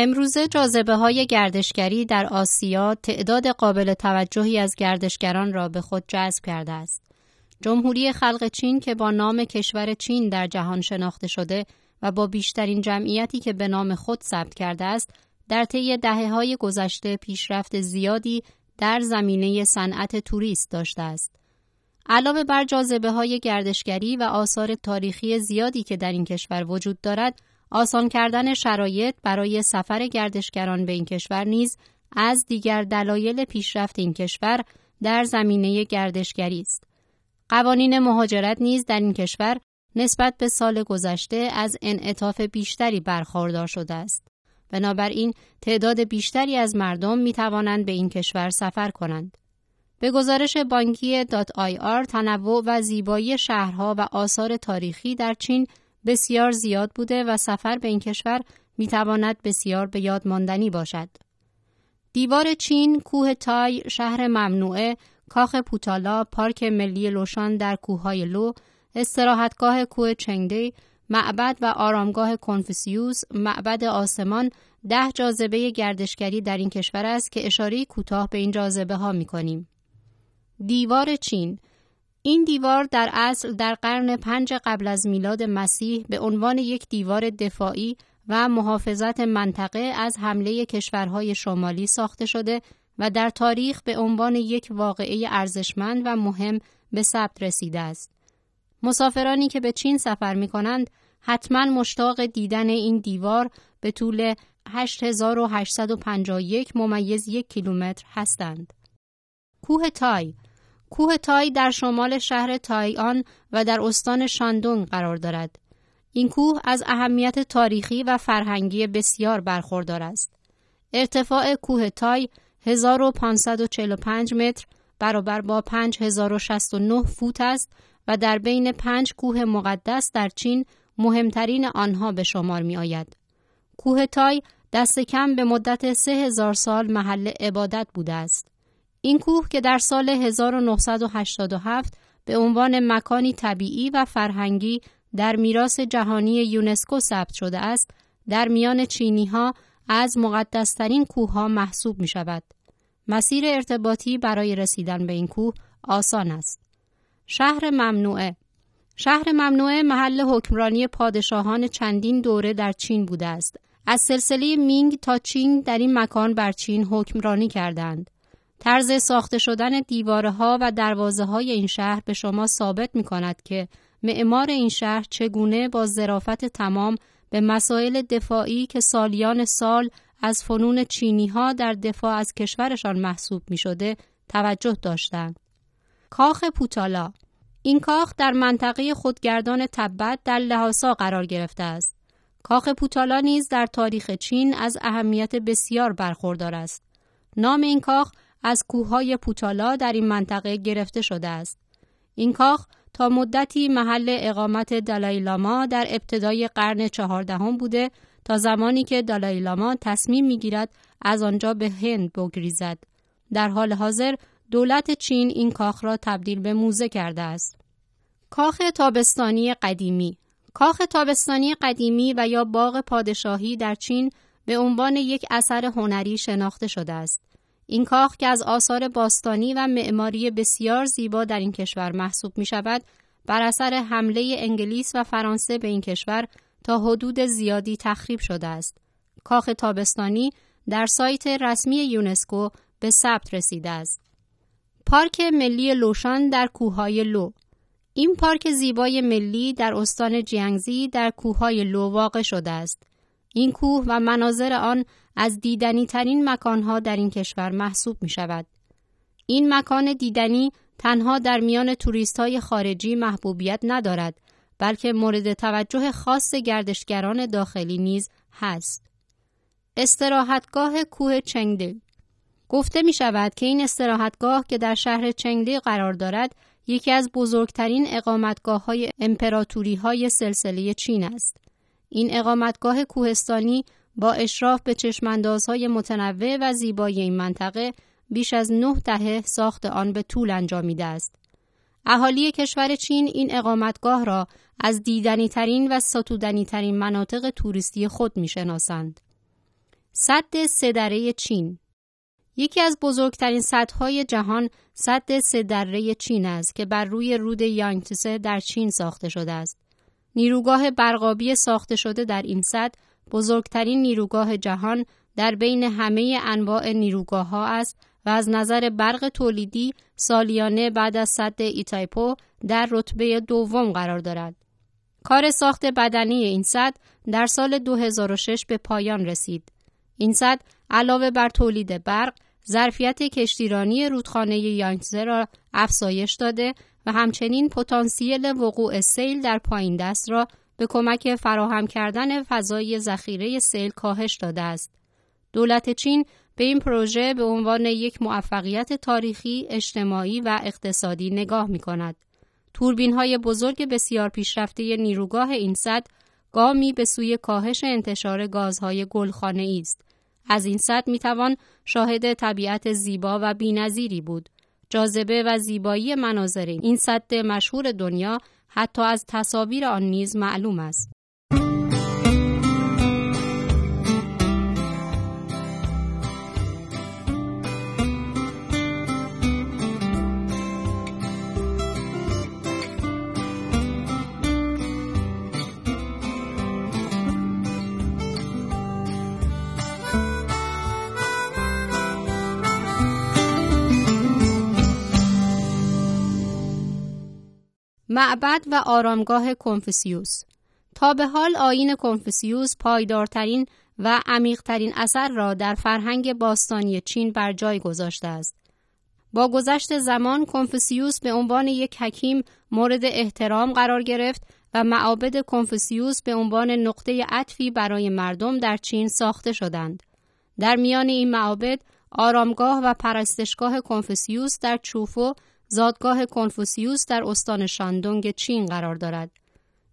امروزه جاذبه های گردشگری در آسیا تعداد قابل توجهی از گردشگران را به خود جذب کرده است. جمهوری خلق چین که با نام کشور چین در جهان شناخته شده و با بیشترین جمعیتی که به نام خود ثبت کرده است، در طی دهه های گذشته پیشرفت زیادی در زمینه صنعت توریست داشته است. علاوه بر جاذبه های گردشگری و آثار تاریخی زیادی که در این کشور وجود دارد، آسان کردن شرایط برای سفر گردشگران به این کشور نیز از دیگر دلایل پیشرفت این کشور در زمینه گردشگری است. قوانین مهاجرت نیز در این کشور نسبت به سال گذشته از انعطاف بیشتری برخوردار شده است. بنابراین تعداد بیشتری از مردم می توانند به این کشور سفر کنند. به گزارش بانکی .ir تنوع و زیبایی شهرها و آثار تاریخی در چین بسیار زیاد بوده و سفر به این کشور می تواند بسیار به یاد ماندنی باشد. دیوار چین، کوه تای، شهر ممنوعه، کاخ پوتالا، پارک ملی لوشان در کوههای لو، استراحتگاه کوه چنگدی، معبد و آرامگاه کنفوسیوس، معبد آسمان، ده جاذبه گردشگری در این کشور است که اشاره کوتاه به این جاذبه ها می کنیم. دیوار چین این دیوار در اصل در قرن پنج قبل از میلاد مسیح به عنوان یک دیوار دفاعی و محافظت منطقه از حمله کشورهای شمالی ساخته شده و در تاریخ به عنوان یک واقعه ارزشمند و مهم به ثبت رسیده است. مسافرانی که به چین سفر می کنند حتما مشتاق دیدن این دیوار به طول 8851 ممیز یک کیلومتر هستند. کوه تای کوه تای در شمال شهر تایان و در استان شاندونگ قرار دارد. این کوه از اهمیت تاریخی و فرهنگی بسیار برخوردار است. ارتفاع کوه تای 1545 متر برابر با 5069 فوت است و در بین پنج کوه مقدس در چین مهمترین آنها به شمار می آید. کوه تای دست کم به مدت 3000 سال محل عبادت بوده است. این کوه که در سال 1987 به عنوان مکانی طبیعی و فرهنگی در میراث جهانی یونسکو ثبت شده است، در میان چینی ها از مقدسترین کوه ها محسوب می شود. مسیر ارتباطی برای رسیدن به این کوه آسان است. شهر ممنوعه شهر ممنوعه محل حکمرانی پادشاهان چندین دوره در چین بوده است. از سلسله مینگ تا چینگ در این مکان بر چین حکمرانی کردند. طرز ساخته شدن دیواره ها و دروازه های این شهر به شما ثابت می کند که معمار این شهر چگونه با ظرافت تمام به مسائل دفاعی که سالیان سال از فنون چینی ها در دفاع از کشورشان محسوب می شده توجه داشتند. کاخ پوتالا این کاخ در منطقه خودگردان تبت در لحاسا قرار گرفته است. کاخ پوتالا نیز در تاریخ چین از اهمیت بسیار برخوردار است. نام این کاخ از کوههای پوتالا در این منطقه گرفته شده است. این کاخ تا مدتی محل اقامت دالایلاما در ابتدای قرن چهاردهم بوده تا زمانی که دالایلاما تصمیم می‌گیرد از آنجا به هند بگریزد. در حال حاضر دولت چین این کاخ را تبدیل به موزه کرده است. کاخ تابستانی قدیمی کاخ تابستانی قدیمی و یا باغ پادشاهی در چین به عنوان یک اثر هنری شناخته شده است. این کاخ که از آثار باستانی و معماری بسیار زیبا در این کشور محسوب می شود، بر اثر حمله انگلیس و فرانسه به این کشور تا حدود زیادی تخریب شده است. کاخ تابستانی در سایت رسمی یونسکو به ثبت رسیده است. پارک ملی لوشان در کوههای لو این پارک زیبای ملی در استان جیانگزی در کوههای لو واقع شده است. این کوه و مناظر آن از دیدنی ترین مکانها در این کشور محسوب می شود. این مکان دیدنی تنها در میان توریست های خارجی محبوبیت ندارد بلکه مورد توجه خاص گردشگران داخلی نیز هست. استراحتگاه کوه چنگده گفته می شود که این استراحتگاه که در شهر چنگده قرار دارد یکی از بزرگترین اقامتگاه های امپراتوری های سلسله چین است. این اقامتگاه کوهستانی با اشراف به چشماندازهای متنوع و زیبای این منطقه بیش از نه دهه ساخت آن به طول انجامیده است. اهالی کشور چین این اقامتگاه را از دیدنی ترین و ستودنی ترین مناطق توریستی خود می شناسند. سد سه دره چین یکی از بزرگترین سدهای جهان سد سه دره چین است که بر روی رود یانگتسه در چین ساخته شده است. نیروگاه برقابی ساخته شده در این سد بزرگترین نیروگاه جهان در بین همه انواع نیروگاه ها است و از نظر برق تولیدی سالیانه بعد از سد ایتایپو در رتبه دوم قرار دارد. کار ساخت بدنی این سد در سال 2006 به پایان رسید. این سد علاوه بر تولید برق، ظرفیت کشتیرانی رودخانه یانگزه را افزایش داده و همچنین پتانسیل وقوع سیل در پایین دست را به کمک فراهم کردن فضای ذخیره سیل کاهش داده است. دولت چین به این پروژه به عنوان یک موفقیت تاریخی، اجتماعی و اقتصادی نگاه می کند. توربین های بزرگ بسیار پیشرفته نیروگاه این صد گامی به سوی کاهش انتشار گازهای گلخانه است. از این صد می توان شاهد طبیعت زیبا و بینظیری بود. جاذبه و زیبایی مناظر این صد مشهور دنیا حتی از تصاویر آن نیز معلوم است. معبد و آرامگاه کنفوسیوس تا به حال آین کنفوسیوس پایدارترین و عمیقترین اثر را در فرهنگ باستانی چین بر جای گذاشته است. با گذشت زمان کنفوسیوس به عنوان یک حکیم مورد احترام قرار گرفت و معابد کنفوسیوس به عنوان نقطه عطفی برای مردم در چین ساخته شدند. در میان این معابد آرامگاه و پرستشگاه کنفوسیوس در چوفو زادگاه کنفوسیوس در استان شاندونگ چین قرار دارد.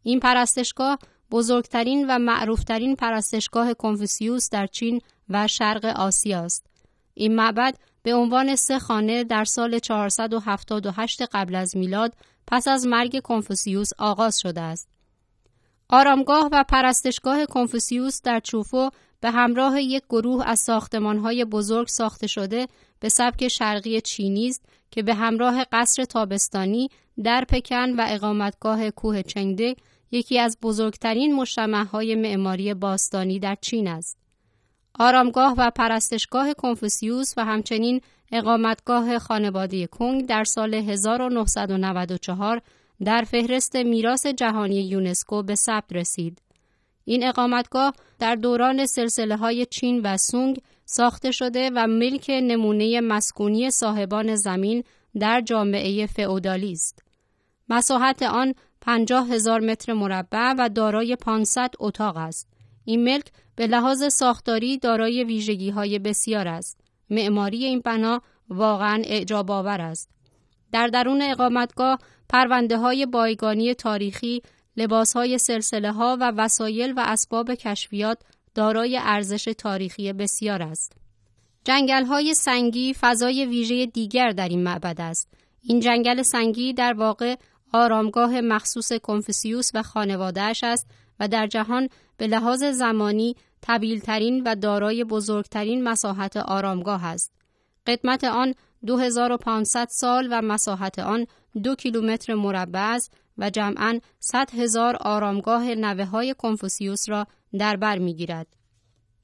این پرستشگاه بزرگترین و معروفترین پرستشگاه کنفوسیوس در چین و شرق آسیا است. این معبد به عنوان سه خانه در سال 478 قبل از میلاد پس از مرگ کنفوسیوس آغاز شده است. آرامگاه و پرستشگاه کنفوسیوس در چوفو به همراه یک گروه از ساختمانهای بزرگ ساخته شده به سبک شرقی چینی است که به همراه قصر تابستانی در پکن و اقامتگاه کوه چنگده یکی از بزرگترین های معماری باستانی در چین است. آرامگاه و پرستشگاه کنفوسیوس و همچنین اقامتگاه خانواده کنگ در سال 1994 در فهرست میراث جهانی یونسکو به ثبت رسید. این اقامتگاه در دوران سلسله های چین و سونگ ساخته شده و ملک نمونه مسکونی صاحبان زمین در جامعه فئودالی است. مساحت آن 50 هزار متر مربع و دارای 500 اتاق است. این ملک به لحاظ ساختاری دارای ویژگی های بسیار است. معماری این بنا واقعا اعجاب آور است. در درون اقامتگاه پرونده های بایگانی تاریخی، لباس های سلسله ها و وسایل و اسباب کشفیات دارای ارزش تاریخی بسیار است. جنگل های سنگی فضای ویژه دیگر در این معبد است. این جنگل سنگی در واقع آرامگاه مخصوص کنفوسیوس و خانوادهش است و در جهان به لحاظ زمانی طویلترین و دارای بزرگترین مساحت آرامگاه است. قدمت آن 2500 سال و مساحت آن دو کیلومتر مربع است و جمعاً 100 هزار آرامگاه نوه های کنفوسیوس را در بر می‌گیرد.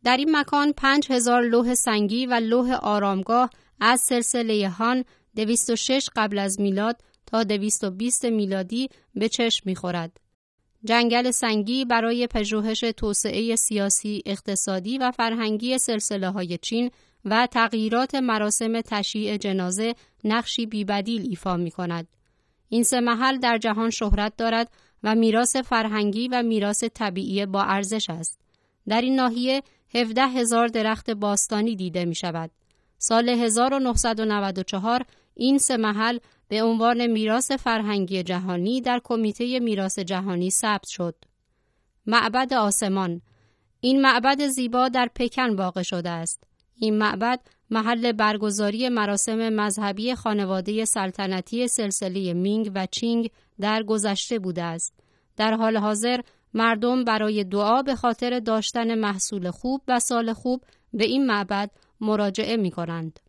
در این مکان 5000 لوح سنگی و لوح آرامگاه از سلسله هان 206 قبل از میلاد تا 220 میلادی به چشم می‌خورد. جنگل سنگی برای پژوهش توسعه سیاسی، اقتصادی و فرهنگی سلسله های چین و تغییرات مراسم تشییع جنازه نقشی بیبدیل ایفا می کند. این سه محل در جهان شهرت دارد و میراث فرهنگی و میراث طبیعی با ارزش است. در این ناحیه 17 هزار درخت باستانی دیده می شود. سال 1994 این سه محل به عنوان میراث فرهنگی جهانی در کمیته میراث جهانی ثبت شد. معبد آسمان این معبد زیبا در پکن واقع شده است. این معبد محل برگزاری مراسم مذهبی خانواده سلطنتی سلسله مینگ و چینگ در گذشته بوده است. در حال حاضر مردم برای دعا به خاطر داشتن محصول خوب و سال خوب به این معبد مراجعه می کنند.